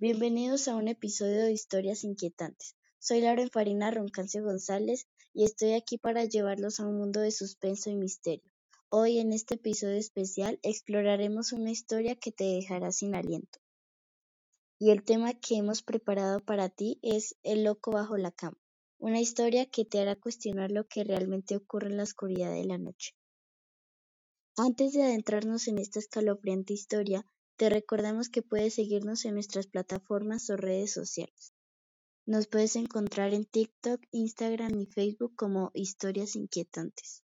Bienvenidos a un episodio de Historias Inquietantes. Soy Lauren Farina Roncancio González y estoy aquí para llevarlos a un mundo de suspenso y misterio. Hoy en este episodio especial exploraremos una historia que te dejará sin aliento. Y el tema que hemos preparado para ti es El loco bajo la cama, una historia que te hará cuestionar lo que realmente ocurre en la oscuridad de la noche. Antes de adentrarnos en esta escalofriante historia, te recordamos que puedes seguirnos en nuestras plataformas o redes sociales. Nos puedes encontrar en TikTok, Instagram y Facebook como Historias Inquietantes.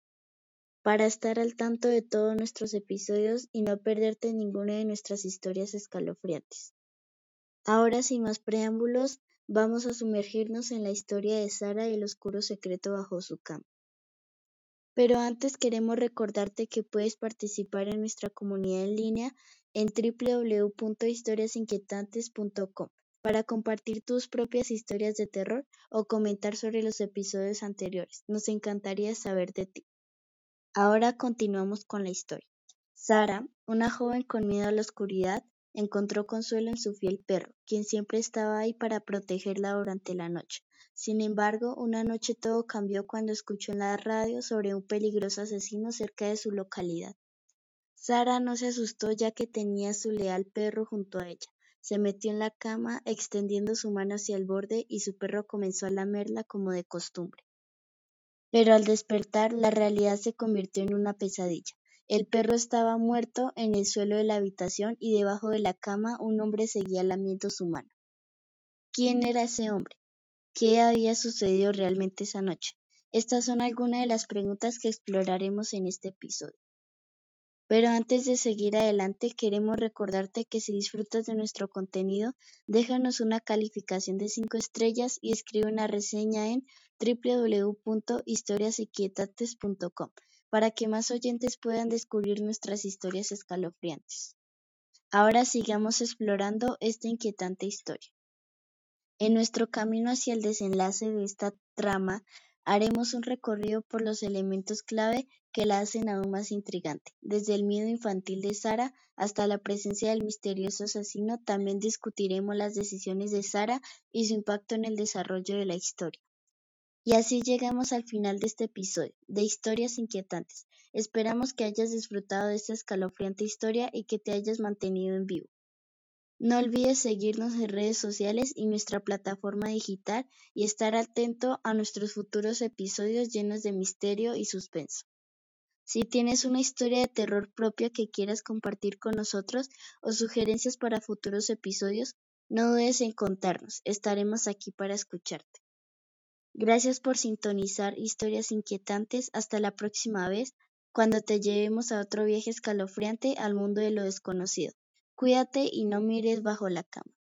Para estar al tanto de todos nuestros episodios y no perderte ninguna de nuestras historias escalofriantes. Ahora, sin más preámbulos, vamos a sumergirnos en la historia de Sara y el oscuro secreto bajo su cama. Pero antes queremos recordarte que puedes participar en nuestra comunidad en línea en www.historiasinquietantes.com para compartir tus propias historias de terror o comentar sobre los episodios anteriores. Nos encantaría saber de ti. Ahora continuamos con la historia. Sara, una joven con miedo a la oscuridad, encontró consuelo en su fiel perro, quien siempre estaba ahí para protegerla durante la noche. Sin embargo, una noche todo cambió cuando escuchó en la radio sobre un peligroso asesino cerca de su localidad. Sara no se asustó ya que tenía su leal perro junto a ella. Se metió en la cama, extendiendo su mano hacia el borde, y su perro comenzó a lamerla como de costumbre. Pero al despertar, la realidad se convirtió en una pesadilla. El perro estaba muerto en el suelo de la habitación y debajo de la cama un hombre seguía lamiendo su mano. ¿Quién era ese hombre? ¿Qué había sucedido realmente esa noche? Estas son algunas de las preguntas que exploraremos en este episodio. Pero antes de seguir adelante, queremos recordarte que si disfrutas de nuestro contenido, déjanos una calificación de 5 estrellas y escribe una reseña en www.historiasinquietantes.com para que más oyentes puedan descubrir nuestras historias escalofriantes. Ahora sigamos explorando esta inquietante historia. En nuestro camino hacia el desenlace de esta trama, haremos un recorrido por los elementos clave que la hacen aún más intrigante. Desde el miedo infantil de Sara hasta la presencia del misterioso asesino, también discutiremos las decisiones de Sara y su impacto en el desarrollo de la historia. Y así llegamos al final de este episodio de Historias Inquietantes. Esperamos que hayas disfrutado de esta escalofriante historia y que te hayas mantenido en vivo. No olvides seguirnos en redes sociales y nuestra plataforma digital y estar atento a nuestros futuros episodios llenos de misterio y suspenso. Si tienes una historia de terror propia que quieras compartir con nosotros o sugerencias para futuros episodios, no dudes en contarnos, estaremos aquí para escucharte. Gracias por sintonizar historias inquietantes. Hasta la próxima vez, cuando te llevemos a otro viaje escalofriante al mundo de lo desconocido. Cuídate y no mires bajo la cama.